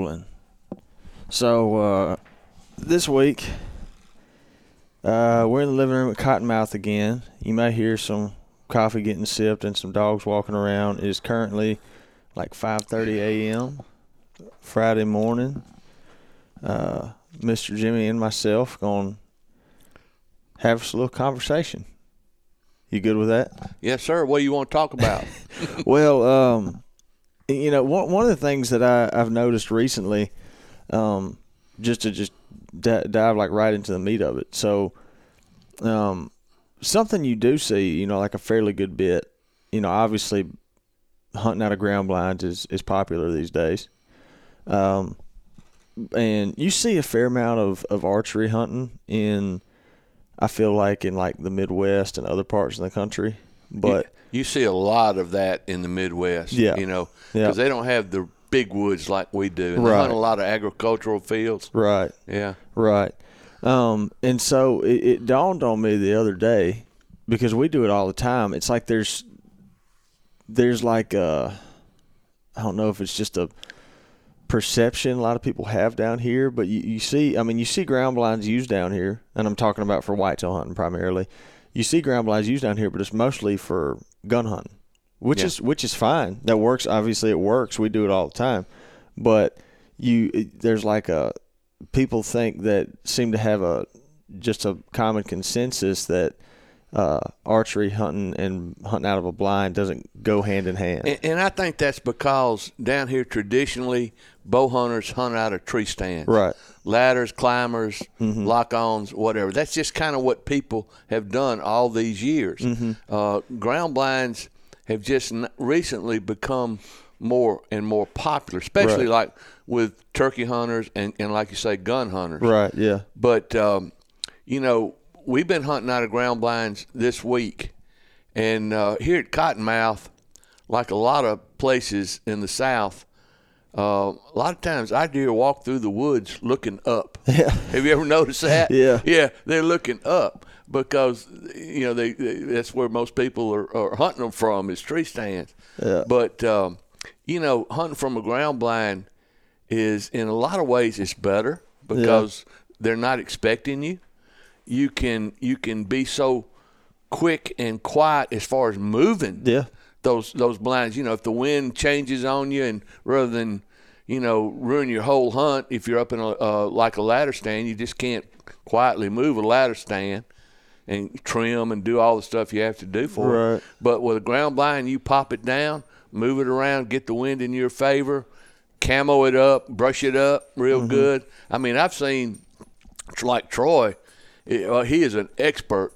rolling. So uh, this week, uh, we're in the living room at Cottonmouth again. You may hear some coffee getting sipped and some dogs walking around. It is currently like 5:30 a.m. Friday morning. Uh, Mr. Jimmy and myself going to have us a little conversation. You good with that? Yes, sir. What do you want to talk about? well, um, you know, one one of the things that I, I've noticed recently, um, just to just d- dive like right into the meat of it. So, um, something you do see, you know, like a fairly good bit. You know, obviously, hunting out of ground blinds is is popular these days. Um, and you see a fair amount of of archery hunting in. I feel like in like the Midwest and other parts of the country, but you, you see a lot of that in the Midwest. Yeah. you know, Yeah. because they don't have the big woods like we do. And Right. They hunt a lot of agricultural fields. right, Yeah, Right. Um, and so it, it dawned on me the other day because we do it all the time. It's like there's there's like a I don't know if it's just a perception a lot of people have down here, but you, you see I mean you see ground blinds used down here, and I'm talking about for whitetail hunting primarily. You see ground blinds used down here, but it's mostly for gun hunting. Which Yeah. is which is fine. That works. Obviously, it works. We do it all the time. But you, there's like a people think that seem to have a just a common consensus that uh, archery hunting and hunting out of a blind doesn't go hand in hand. and, and I think that's because down here traditionally, bow hunters hunt out of tree stands. Right. Ladders, climbers, Mm-hmm. lock-ons, whatever. That's just kind of what people have done all these years. Mm-hmm. Uh, ground blinds have just n- recently become more and more popular, especially Right. like with turkey hunters and, and like you say, gun hunters. right. Yeah. But um, you know, we've been hunting out of ground blinds this week, and uh, here at Cottonmouth, like a lot of places in the South, uh, a lot of times our deer walk through the woods looking up. Yeah. Have you ever noticed that? Yeah. Yeah, they're looking up because you know they, they that's where most people are, are hunting them from is tree stands. Yeah. But um, you know, hunting from a ground blind is in a lot of ways it's better because they're not expecting you. You can you can be so quick and quiet as far as moving Yeah. those those blinds. You know, if the wind changes on you, and rather than you know ruin your whole hunt, if you're up in a uh, like a ladder stand, you just can't quietly move a ladder stand and trim and do all the stuff you have to do for Right. it. But with a ground blind, you pop it down, move it around, get the wind in your favor, camo it up, brush it up real Mm-hmm. good. I mean, I've seen like Troy. He is an expert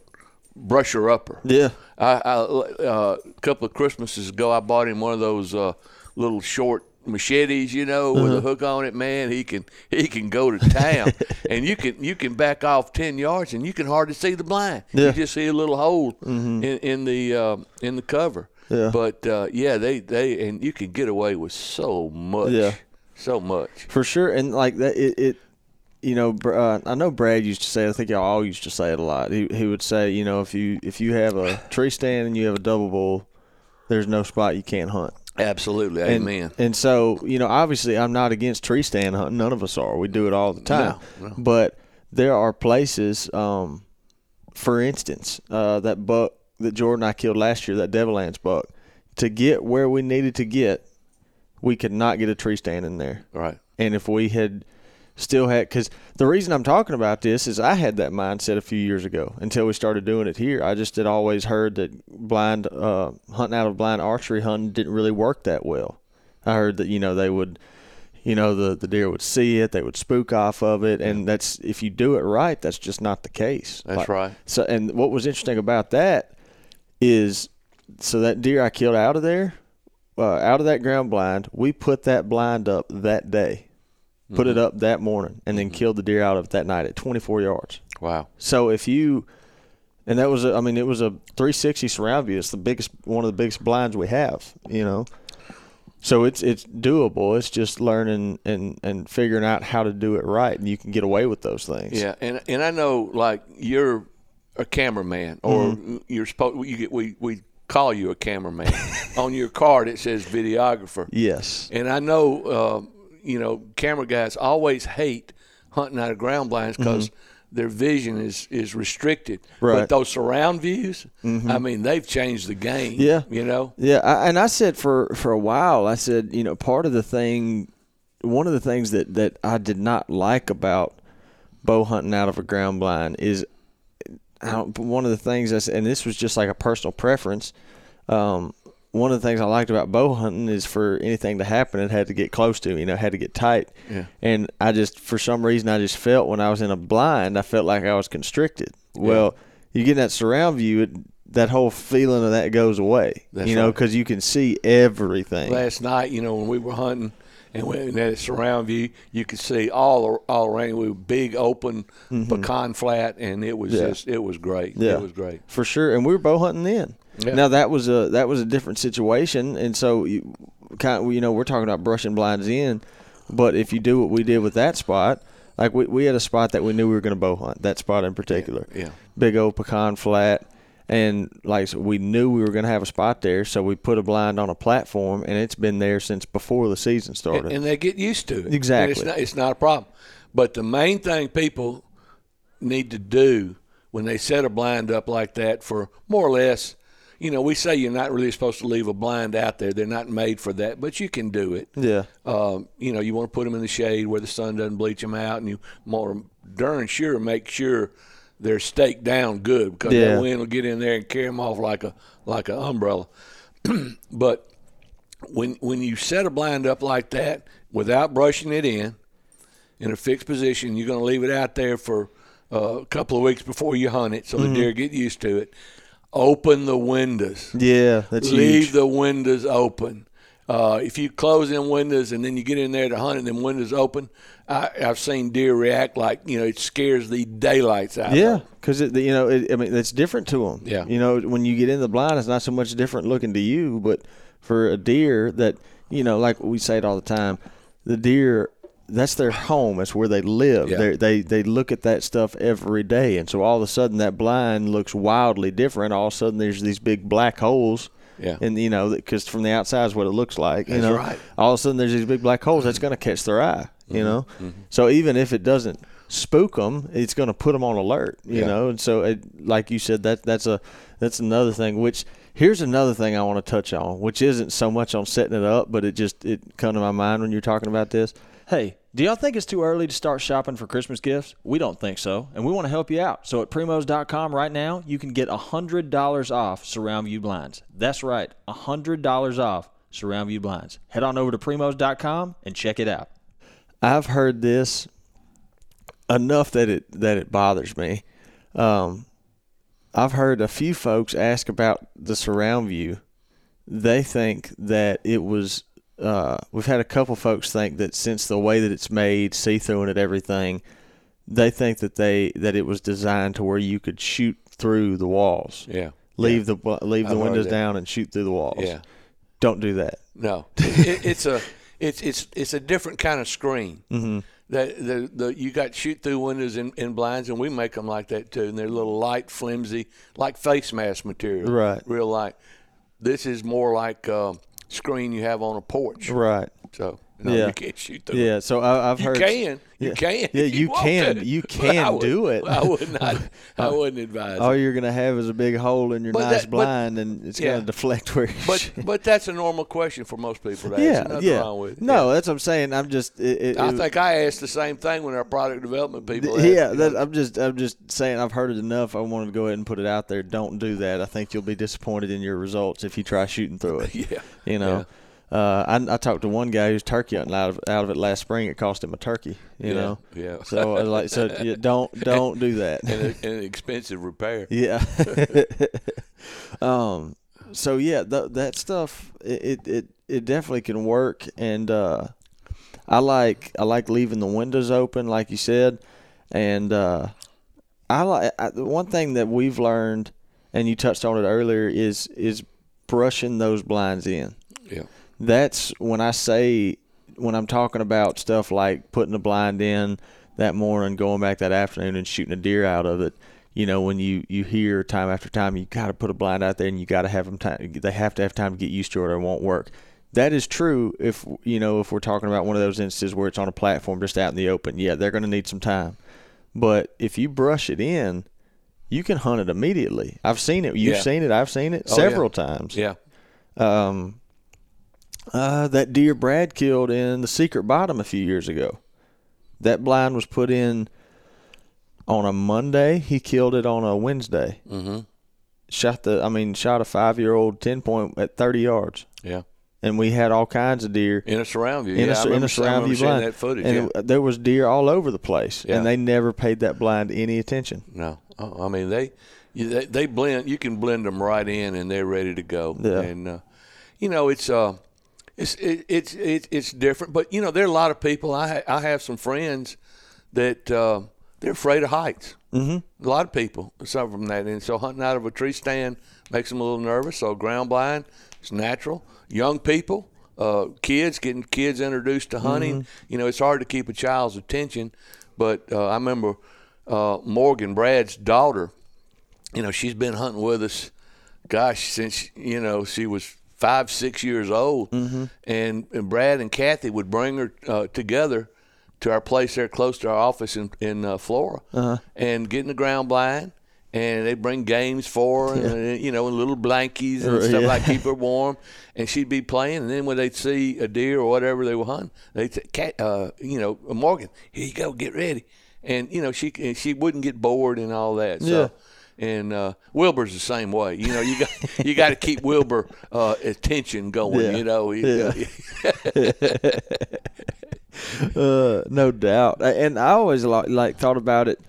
brusher upper. Yeah. I, I uh, a couple of Christmases ago, I bought him one of those uh, little short machetes, you know, with a hook on it. Man, he can he can go to town, and you can you can back off ten yards, and you can hardly see the blind. Yeah. You just see a little hole in, in the uh, in the cover. Yeah. But uh, yeah, they they and you can get away with so much. Yeah. So much. For sure, and like that, it, it you know, uh, I know Brad used to say. I think y'all all used to say it a lot. He he would say, you know, if you if you have a tree stand and you have a double bull, there's no spot you can't hunt. Absolutely. And, Amen. And so, you know, obviously, I'm not against tree stand hunting. None of us are. We do it all the time. No, no. But there are places, um, for instance, uh, that buck that Jordan and I killed last year, that Devillands buck, to get where we needed to get, we could not get a tree stand in there. Right. And if we had still had, because the reason I'm talking about this is I had that mindset a few years ago until we started doing it here. I just had always heard that blind uh, hunting out of blind archery hunting didn't really work that well. I heard that you know they would, you know the the deer would see it, they would spook off of it, and that's if you do it right, that's just not the case. That's right. So, and what was interesting about that is, so that deer I killed out of there, uh, out of that ground blind, we put that blind up that day, put Mm-hmm. it up that morning, and then killed the deer out of it that night at 24 yards. Wow. So if you, and that was, a, I mean, it was a 360 surround view. It's the biggest, one of the biggest blinds we have, you know. So it's it's doable. It's just learning and and figuring out how to do it right, and you can get away with those things. Yeah, and and I know like you're a cameraman, or Mm-hmm. you're supposed you get we we call you a cameraman. On your card it says videographer, Yes. and I know uh, you know, camera guys always hate hunting out of ground blinds because their vision is is restricted. Mm-hmm. Right. But those surround views, I mean, they've changed the game. Yeah. You know. Yeah, I, and I said for for a while, I said, you know, part of the thing, one of the things that that I did not like about bow hunting out of a ground blind is, I don't, one of the things I said, and this was just like a personal preference. Um, one of the things I liked about bow hunting is for anything to happen, it had to get close to me, you know, it had to get tight. Yeah. And I just, for some reason, I just felt when I was in a blind, I felt like I was constricted. Well, you get in that surround view, it, that whole feeling of that goes away. That's you know, right. because you can see everything. last night, you know, when we were hunting and we had a surround view, you could see all all around. We were big open pecan flat, and it was Mm-hmm. Yeah. just it was great. Yeah. It was great. for sure. And we were bow hunting then. Yeah. Now that was a that was a different situation, and so you kind of, you know we're talking about brushing blinds in, but if you do what we did with that spot, like we we had a spot that we knew we were going to bow hunt that spot in particular, Yeah. big old pecan flat. And like so we knew we were going to have a spot there, so we put a blind on a platform, and it's been there since before the season started. and, and they get used to it. Exactly. it's not, it's not a problem. But the main thing people need to do when they set a blind up like that for more or less, you know, we say you're not really supposed to leave a blind out there. They're not made for that, but you can do it. yeah, Um, you know, you want to put them in the shade where the sun doesn't bleach them out, and you more darn sure make sure they're staked down good because Yeah. that wind will get in there and carry them off like a like an umbrella. but when when you set a blind up like that without brushing it in in a fixed position, you're going to leave it out there for uh, a couple of weeks before you hunt it, so Mm-hmm. the deer get used to it. Open the windows yeah, that's leave huge. the windows open. Uh, if you close them windows and then you get in there to hunt and them windows open, I, I've seen deer react like you know it scares the daylights out. Yeah, because you know, it, I mean, it's different to them. Yeah. you know, when you get in the blind, it's not so much different looking to you, but for a deer that you know, like we say it all the time, the deer that's their home. That's where they live. Yeah. They they look at that stuff every day, and so all of a sudden that blind looks wildly different. All of a sudden there's these big black holes. Yeah. and you know, because from the outside is what it looks like. You That's know, right. all of a sudden there's these big black holes that's going to catch their eye you Mm-hmm. know so even if it doesn't spook them it's going to put them on alert you Yeah. know and so it, like you said that that's a that's another thing which here's another thing i want to touch on which isn't so much on setting it up but it just it come to my mind when you're talking about this Hey, do y'all think it's too early to start shopping for Christmas gifts? We don't think so, and we want to help you out. So at primos.com right now, you can get $100 off surround view blinds. That's right, $100 off surround view blinds. Head on over to primos.com and check it out. I've heard this enough that it that it bothers me. Um, I've heard a few folks ask about the surround view. They think that it was. Uh, we've had a couple folks think that since the way that it's made, see through and everything, they think that they that it was designed to where you could shoot through the walls. Yeah. Leave the leave the I've windows down and shoot through the walls. Yeah. Don't do that. No, it, it's a it's it's it's a different kind of screen. Mm-hmm. That the the you got shoot through windows in, in blinds, and we make them like that too. And they're little light, flimsy, like face mask material. Right. Real light. This is more like um, screen you have on a porch. Right. So no, Yeah. you can't shoot through. Yeah. So I, I've You heard. can. You can. Yeah, if you can. to. You can would- do it. I would not. I wouldn't advise. All it. you're gonna have is a big hole in your But nice that- but- blind, and it's yeah. gonna deflect where. You But shoot. but that's a normal question for most people. To ask. yeah, nothing yeah. wrong with it. No, Yeah. that's what I'm saying. I'm just. It, it, I think I asked the same thing when our product development people. asked, Yeah, that. I'm just. I'm just saying. I've heard it enough. I wanted to go ahead and put it out there. Don't do that. I think you'll be disappointed in your results if you try shooting through it. Yeah. You know. Uh, I, I talked to one guy who's turkey hunting out of out of it last spring. It cost him a turkey. You Yeah, know. yeah. So uh, like so, yeah, don't don't do that. and, and an expensive repair. Yeah. um. So yeah, th- that stuff it, it it it definitely can work, and uh, I like I like leaving the windows open, like you said, and uh, I like I, the one thing that we've learned, and you touched on it earlier, is is brushing those blinds in Yeah. That's when I say when I'm talking about stuff like putting a blind in that morning, going back that afternoon and shooting a deer out of it. You know, when you you hear time after time, you got to put a blind out there, and you got to have them time. They have to have time to get used to it, or it won't work. that is true if you know if we're talking about one of those instances where it's on a platform just out in the open. Yeah, they're going to need some time. But if you brush it in, you can hunt it immediately. I've seen it. You've Yeah. seen it. I've seen it Oh, yeah. several times. Yeah. Um, uh, that deer Brad killed in the Secret Bottom a few years ago. That blind was put in on a Monday. He killed it on a Wednesday. Mm-hmm. Shot the, I mean, shot a five year old ten point at thirty yards, Yeah. and we had all kinds of deer In a surround view. in yeah, a, in a surround view blind. that footage. and yeah. it- there was deer all over the place, Yeah. and they never paid that blind any attention. No, oh, I mean they, they they blend. You can blend them right in, and they're ready to go. Yeah. And uh, you know it's uh, it's it, it's it, it's different. But you know there are a lot of people. I I have some friends that uh, they're afraid of heights. Mm-hmm. A lot of people suffer from that, and so hunting out of a tree stand makes them a little nervous. So ground blind, it's natural. Young people. Uh, kids getting kids introduced to hunting, you know, it's hard to keep a child's attention. But uh, I remember uh, Morgan, Brad's daughter, you know, she's been hunting with us, gosh, since you know she was five, six years old. Mm-hmm. And, and Brad and Kathy would bring her uh, together to our place there, close to our office in in uh, Flora, and get in the ground blind. And they bring games for her, and, you know, and little blankies and stuff yeah. like keep her warm. And she'd be playing, and then when they'd see a deer or whatever they were hunting, they'd say, "Cat, uh, you know, Morgan, here you go, get ready." And you know, she she wouldn't get bored and all that. So, Yeah. And uh, Wilbur's the same way. You know, you got you got to keep Wilbur uh, attention going. Yeah. You know, Yeah. Uh, no doubt. And I always like, like thought about it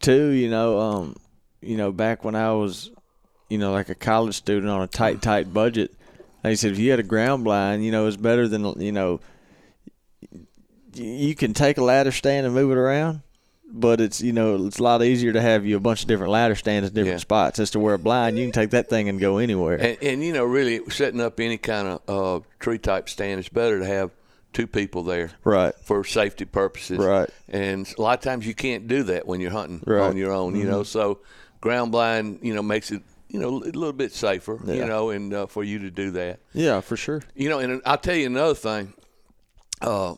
too. You know, um, you know, back when I was, you know, like a college student on a tight, tight budget. They said if you had a ground blind, you know, it's better than you know. You can take a ladder stand and move it around, but it's you know it's a lot easier to have you a bunch of different ladder stands in different Yeah. spots. As to where a blind, you can take that thing and go anywhere. and, and you know, really setting up any kind of uh, tree type stand, it's better to have two people there. right. for safety purposes. Right. And a lot of times you can't do that when you're hunting Right. Mm-hmm. on your own, you know. So ground blind, you know, makes it, you know, a little bit safer, you know, and uh, for you to do that. Yeah, for sure. You know, and I'll tell you another thing. Uh,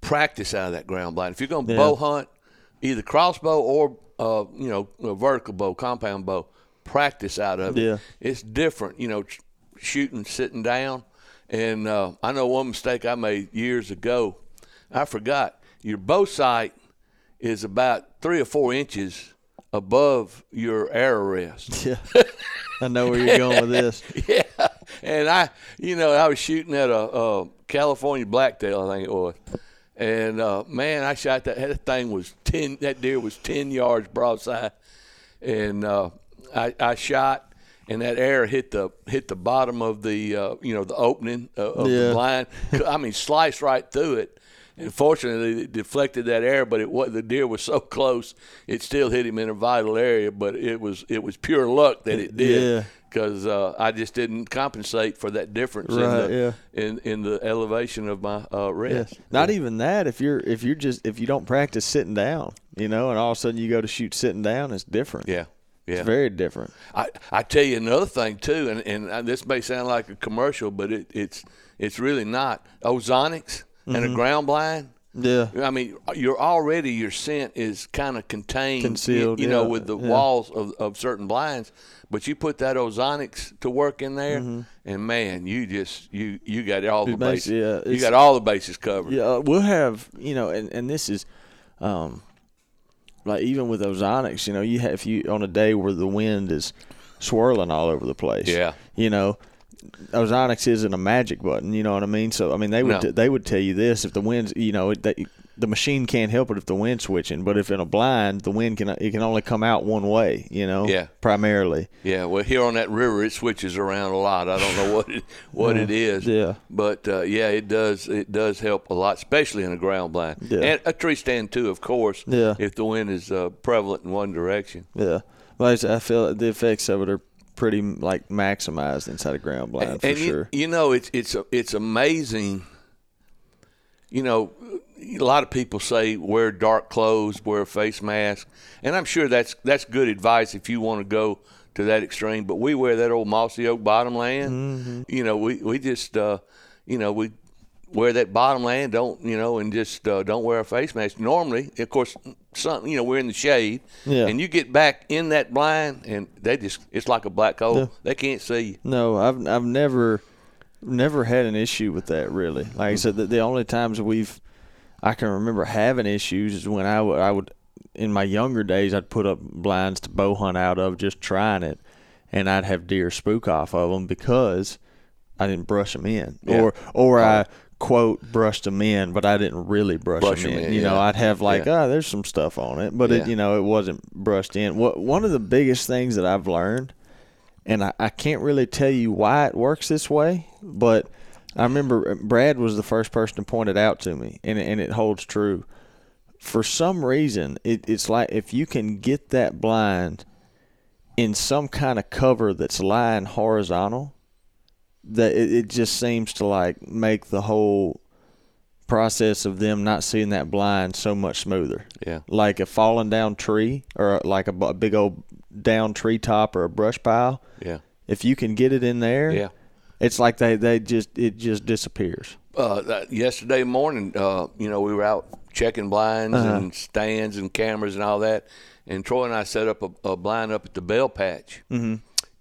practice out of that ground blind. If you're going to Yeah. bow hunt, either crossbow or uh, you know a vertical bow, compound bow, practice out of it. Yeah. It's different, you know, sh- shooting sitting down. And uh, I know one mistake I made years ago. I forgot your bow sight is about three or four inches above your arrow rest. Yeah, I know where you're going with this. yeah, and I, you know, I was shooting at a, uh California blacktail, I think it was, and uh, man, I shot that. That thing was ten. That deer was ten yards broadside, and uh, I, I shot, and that air hit the hit the bottom of the, uh, you know, the opening uh, of Yeah. the blind. I mean, sliced right through it. And fortunately, it deflected that air, but it was, the deer was so close, it still hit him in a vital area. But it was it was pure luck that it did Yeah. Because uh, I just didn't compensate for that difference Right, in, the, in in the elevation of my uh, Yeah. wrist. Not even that. If you're if you're just if you don't practice sitting down, you know, and all of a sudden you go to shoot sitting down, it's different. Yeah, yeah. It's very different. I, I tell you another thing too, and, and uh, this may sound like a commercial, but it, it's it's really not. Ozonics and Mm-hmm. a ground blind. Yeah. I mean, you're already your scent is kind of contained, you- Concealed, you, know, yeah, with the yeah. walls of, of certain blinds. But you put that ozonics to work in there, Mm-hmm. and man, you just you you got all the bases. yeah, you got all the bases covered. Yeah, uh, we'll have you know, and, and this is, um, like even with ozonics, you know, you have if you on a day where the wind is swirling all over the place. Yeah. you know, ozonics isn't a magic button. You know what I mean? So I mean, they would No. t- they would tell you this if the wind's you know that the machine can't help it if the wind's switching, but if in a blind the wind can it can only come out one way. You know, Yeah. primarily. Yeah, well, here on that river, it switches around a lot. I don't know what it what it is. Yeah. but uh, yeah, it does it does help a lot, especially in a ground blind Yeah. and a tree stand too, of course. Yeah. if the wind is uh, prevalent in one direction. Yeah, well, I feel the effects of it are pretty like maximized inside a ground blind for and you, sure. you know, it's it's it's amazing. You know, a lot of people say wear dark clothes, wear a face mask, and I'm sure that's that's good advice if you want to go to that extreme. But we wear that old mossy oak bottomland. Mm-hmm. You know, we we just uh, you know, we wear that bottom land, don't you know, and just uh, don't wear a face mask. Normally, of course, some you know we're in the shade, Yeah. and you get back in that blind, and they just it's like a black hole. They can't see you. No, I've I've never never had an issue with that really. Like I said, the, the only times we've I can remember having issues is when I would I would in my younger days I'd put up blinds to bow hunt out of just trying it, and I'd have deer spook off of them because I didn't brush them in, Yeah. or or I quote brushed them in, but I didn't really brush, Brush them 'em in. in, You know. I'd have like Yeah. oh, there's some stuff on it, but Yeah. it you know it wasn't brushed in. What one of the biggest things that I've learned and I, I can't really tell you why it works this way, but I remember Brad was the first person to point it out to me, and and it holds true. For some reason, it, it's like if you can get that blind in some kind of cover that's lying horizontal, that it, it just seems to like make the whole process of them not seeing that blind so much smoother Yeah. like a falling down tree or like a, bu- big old down treetop or a brush pile. Yeah. If you can get it in there, Yeah. it's like they, they just it just disappears. uh, yesterday morning, uh, you know, we were out checking blinds Uh-huh. and stands and cameras and all that. And Troy and I set up a, a blind up at the Bell Patch, mm-hmm.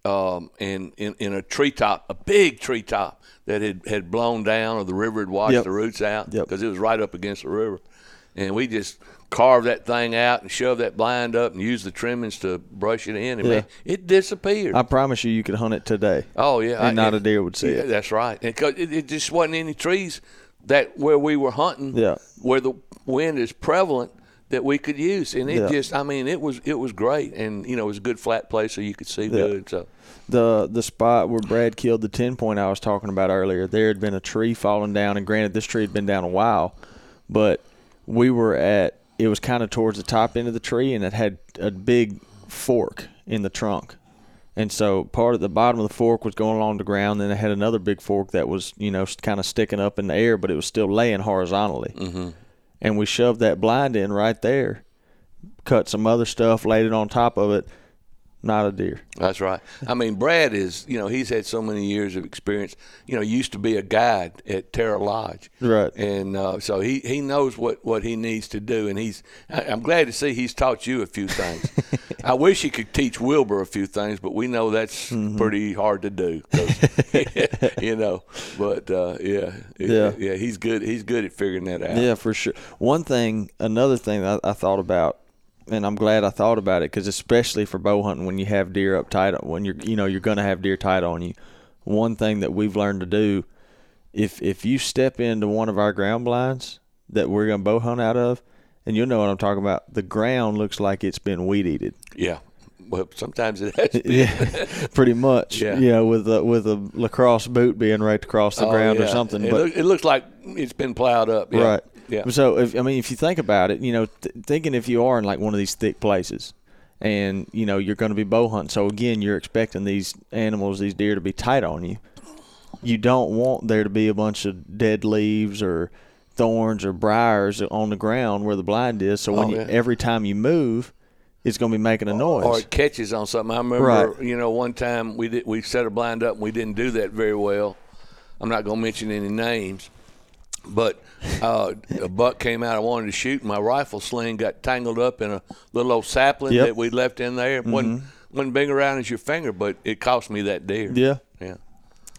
um, and in, in a treetop, a big treetop that had, had blown down, or the river had washed Yep. the roots out Yep. because it was right up against the river. And we just carved that thing out and shove that blind up and use the trimmings to brush it in, and Yeah. man, it disappeared. I promise you, you could hunt it today. Oh yeah, And not a deer would see yeah, it. That's right. And 'cause it, it just wasn't any trees that where we were hunting. Yeah. Where the wind is prevalent that we could use, and it Yeah. just, I mean, it was it was great, and you know, it was a good flat place so you could see good. So The the spot where Brad killed the ten point I was talking about earlier, there had been a tree falling down, and granted, this tree had been down a while, but we were at it was kind of towards the top end of the tree, and it had a big fork in the trunk. And so part of the bottom of the fork was going along the ground. Then it had another big fork that was, you know, kind of sticking up in the air, but it was still laying horizontally. Mm-hmm. And we shoved that blind in right there, cut some other stuff, laid it on top of it. Not a deer. that's right. I mean, Brad is, you know, he's had so many years of experience. You know, used to be a guide at Terra Lodge, Right. And uh, so he, he knows what, what he needs to do, and he's. I- I'm glad to see he's taught you a few things. I wish he could teach Wilbur a few things, but we know that's Mm-hmm. pretty hard to do. you know, but uh, yeah, Yeah. yeah, he's good. He's good at figuring that out. Yeah, for sure. One thing, another thing I, I thought about, and I'm glad I thought about it because especially for bow hunting, when you have deer up tight, when you're you know you're gonna have deer tight on you. One thing that we've learned to do, if if you step into one of our ground blinds that we're gonna bow hunt out of, and you'll know what I'm talking about. The ground looks like it's been weed eated. Yeah. Well, sometimes it has. been. Yeah, pretty much. Yeah. You know, with a, with a lacrosse boot being right across the Oh, ground or something. It, but look, it looks like it's been plowed up. Yeah. Right. Yeah. So if I mean, if you think about it, you know, th- thinking if you are in like one of these thick places, and you know you're going to be bow hunting, so again you're expecting these animals, these deer, to be tight on you. You don't want there to be a bunch of dead leaves or thorns or briars on the ground where the blind is. So when Oh, you, every time you move, it's going to be making a noise. or it catches on something. I remember, Right. you know, one time we did we set a blind up and we didn't do that very well. I'm not going to mention any names, but uh, a buck came out. I wanted to shoot, and my rifle sling got tangled up in a little old sapling Yep. that we left in there. It wasn't wasn't big around as your finger, but it cost me that deer. yeah. yeah.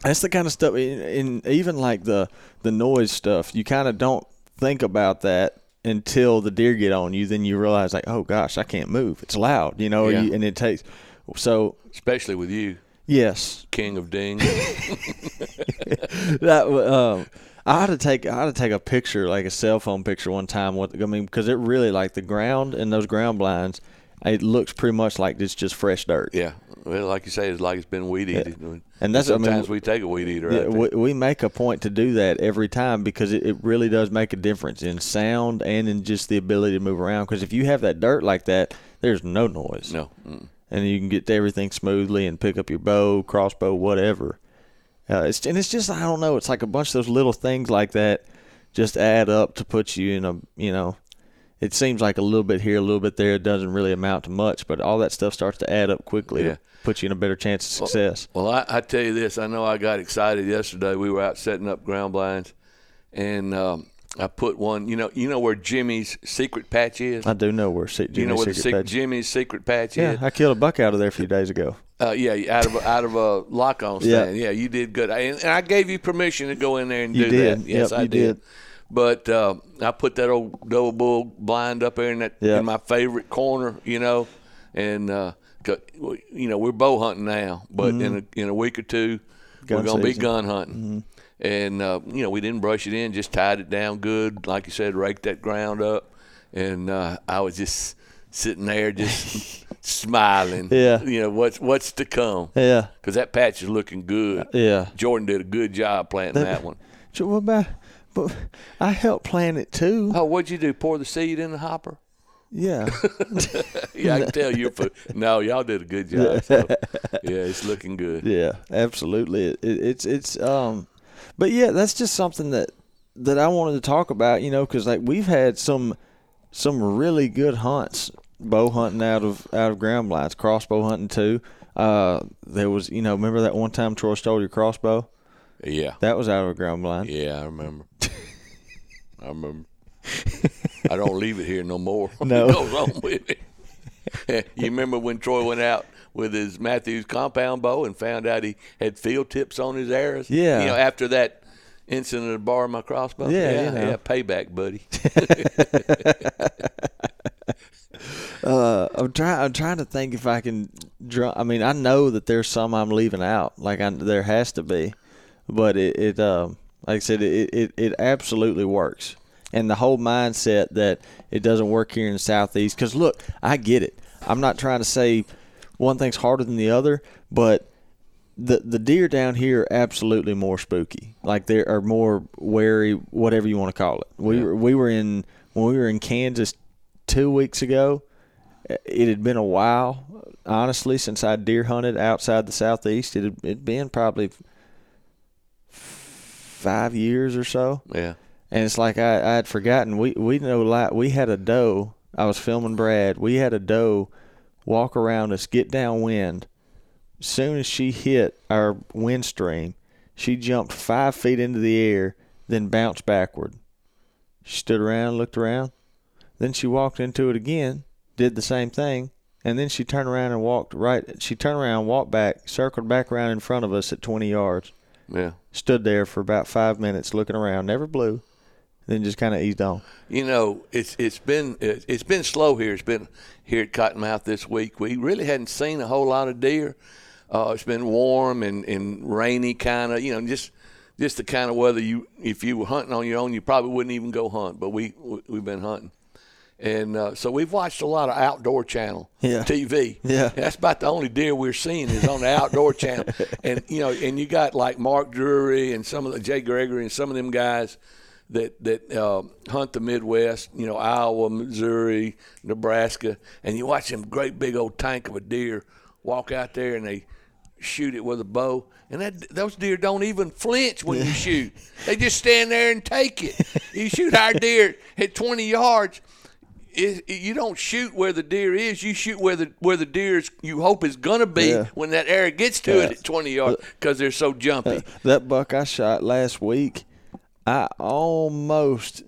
That's the kind of stuff, and even like the the noise stuff, you kind of don't think about that until the deer get on you. Then you realize, like, oh gosh, I can't move. It's loud, you know. Yeah. You, and it takes. So Especially with you, yes, king of ding. that um, I had to take I had to take a picture, like a cell phone picture, one time. What I mean, because it really like the ground and those ground blinds, it looks pretty much like it's just fresh dirt. yeah. Well, like you say, it's like it's been weed eaten. And that's- I mean, sometimes we take a weed eater. Yeah, we, we make a point to do that every time because it, it really does make a difference in sound and in just the ability to move around. Because if you have that dirt like that, there's no noise. no. Mm. And you can get to everything smoothly and pick up your bow, crossbow, whatever. Uh, it's, and it's just, I don't know, it's like a bunch of those little things like that just add up to put you in a, you know, it seems like a little bit here, a little bit there. It doesn't really amount to much, but all that stuff starts to add up quickly. Yeah. To put you in a better chance of success. Well, I, I tell you this. I know I got excited yesterday. We were out setting up ground blinds, and um, I put one. You know, you know where Jimmy's secret patch is. I do know where Se- you know Jimmy's where secret sec- patch- Jimmy's secret patch Yeah, is. I killed a buck out of there a few days ago. Uh, yeah, out of a, out of a lock on stand. Yeah. you did good. I, and I gave you permission to go in there and You do did. that. Yes, Yep, I did. did. But uh, I put that old double bull blind up there in that Yeah. in my favorite corner, you know, and uh, you know we're bow hunting now, but in a in a week or two Mm-hmm. Gun we're gonna be season. Mm-hmm. gun hunting. And uh, you know we didn't brush it in, just tied it down good, like you said, raked that ground up, and uh, I was just sitting there, just smiling. Yeah. you know what's what's to come Yeah, because that patch is looking good. yeah. Jordan did a good job planting that one. So what about? But I helped plant it too. Oh, what'd you do? Pour the seed in the hopper? Yeah, Yeah, I can tell. For, no, y'all did a good job. So, yeah, it's looking good. yeah, absolutely. It, it, it's it's um, but yeah, that's just something that that I wanted to talk about. You know, because like we've had some some really good hunts, bow hunting out of out of ground blinds, crossbow hunting too. Uh, there was you know remember that one time Troy stole your crossbow? Yeah, That was out of a ground blind. yeah, I remember. I remember. I don't leave it here no more. No. it goes on with it. you remember when Troy went out with his Mathews compound bow and found out he had field tips on his arrows? Yeah. You know, after that incident of borrowing my crossbow? Yeah, yeah, you know. yeah, payback, buddy. Uh, I'm trying. I'm trying to think if I can. Draw, I mean, I know that there's some I'm leaving out. Like I, there has to be, but it, it um, like I said, it, it, it absolutely works. And the whole mindset that it doesn't work here in the southeast. Because look, I get it. I'm not trying to say one thing's harder than the other, but the the deer down here are absolutely more spooky. Like they are more wary, whatever you want to call it. We were we were in when we were in Kansas two weeks ago. It had been a while, honestly, since I deer hunted outside the southeast. It had it'd been probably five years or so. yeah. And it's like I, I had forgotten. We we know like we had a doe. I was filming Brad. We had a doe walk around us, get downwind. As soon as she hit our wind stream, she jumped five feet into the air, then bounced backward. She stood around, looked around, then she walked into it again, did the same thing, and then she turned around and walked right. She turned around, walked back, circled back around in front of us at 20 yards Yeah. stood there for about five minutes looking around, never blew, then just kind of eased on. You know, it's it's been it's been slow here. It's been here at Cottonmouth this week. We really hadn't seen a whole lot of deer. Uh, it's been warm and, and rainy, kind of. You know, just just the kind of weather you if you were hunting on your own, you probably wouldn't even go hunt. But we we- we've been hunting, and uh, so we've watched a lot of outdoor channel Yeah. TV. Yeah. that's about the only deer we're seeing is on the outdoor channel. And you know, and you got like Mark Drury and some of the Jay Gregory and some of them guys that that uh, hunt the Midwest, you know, Iowa, Missouri, Nebraska, and you watch them great big old tank of a deer walk out there and they shoot it with a bow, and that those deer don't even flinch when you shoot. They just stand there and take it. You shoot our deer at 20 yards. It, it- you don't shoot where the deer is. You shoot where the where the deer is, you hope is gonna be Yeah. when that arrow gets to it at 20 yards because they're so jumpy. That buck I shot last week, I almost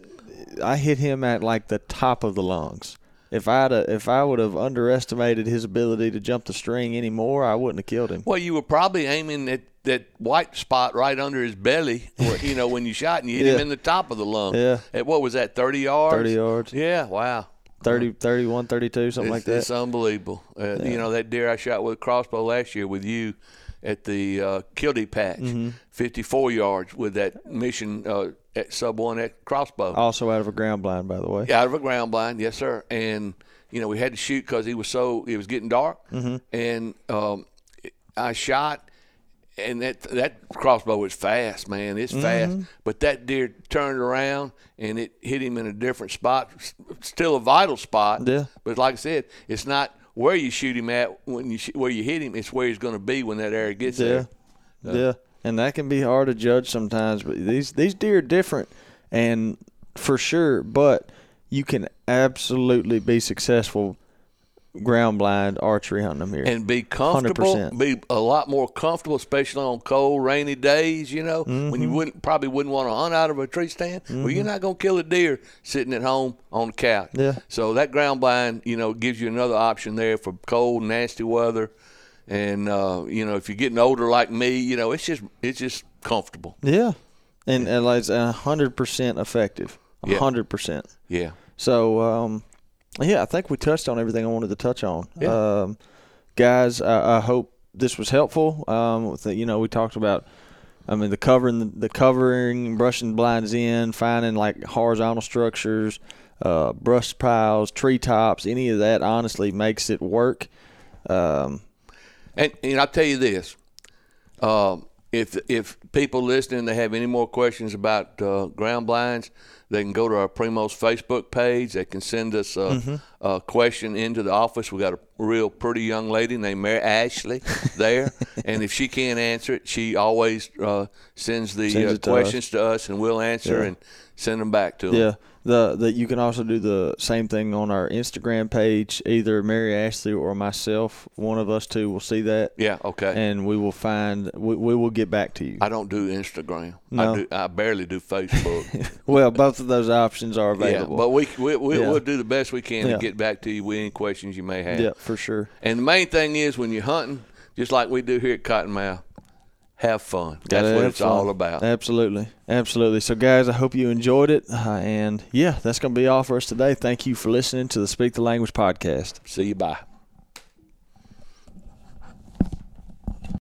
I hit him at like the top of the lungs. If I'd a, if I would have underestimated his ability to jump the string anymore, I wouldn't have killed him. Well, you were probably aiming at that white spot right under his belly, where, you know, when you shot and you hit him in the top of the lung. Yeah. At what was that, 30 yards? 30 yards. Yeah, wow. 30, 31, 32, something It's, like that. it's unbelievable. Uh, You know, that deer I shot with a crossbow last year with you at the uh, Kildee patch, Mm-hmm. 54 yards with that mission uh, at sub one at crossbow. Also out of a ground blind, by the way. Yeah, out of a ground blind, yes, sir. And you know, we had to shoot because he was so it was getting dark, Mm-hmm. and um, I shot, and that that crossbow was fast, man. It's Mm-hmm. fast, but that deer turned around and it hit him in a different spot, still a vital spot. Yeah. But like I said, it's not where you shoot him at when you sh- where you hit him. It's where he's going to be when that arrow gets Yeah, there. yeah, and that can be hard to judge sometimes. But these these deer are different, and for sure. But you can absolutely be successful ground blind archery hunting them here. and be comfortable, 100%. be a lot more comfortable, especially on cold, rainy days. You know, when Mm-hmm. you wouldn't probably wouldn't want to hunt out of a tree stand. Well, you're not gonna kill a deer sitting at home on the couch. Yeah. So that ground blind, you know, gives you another option there for cold, nasty weather, and uh, you know, if you're getting older like me, you know, it's just it's just comfortable. yeah, and, and it's a hundred percent effective. A hundred percent. Yeah. So, um, yeah, I think we touched on everything I wanted to touch on. Yeah. Um, guys, I, I hope this was helpful. Um, with the, you know, we talked about, I mean, the covering, the, covering, brushing blinds in, finding like horizontal structures, uh, brush piles, treetops, any of that. Honestly, makes it work. Um, And, and I'll tell you this: um, if if people listening they have any more questions about uh, ground blinds, they can go to our Primos Facebook page. They can send us a, Mm-hmm. a question into the office. We got a real pretty young lady named Mary Ashley there, and if she can't answer it, she always uh, sends the Sends uh, it to us. questions to us, and we'll answer Yeah. and send them back to them. yeah, the the you can also do the same thing on our Instagram page. Either Mary Ashley or myself, one of us two will see that. Yeah. Okay. and we will find we, we will get back to you. I don't do Instagram. No. I do. I barely do Facebook. well, both of those options are available. Yeah, but we, we, we Yeah. we'll do the best we can Yeah. to get back to you with any questions you may have. yeah, for sure. And the main thing is when you're hunting, just like we do here at Cottonmouth, have fun. That's what it's fun. all about. Absolutely, absolutely. So, guys, I hope you enjoyed it, uh, and yeah, that's gonna be all for us today. Thank you for listening to the Speak the Language podcast. See you. Bye.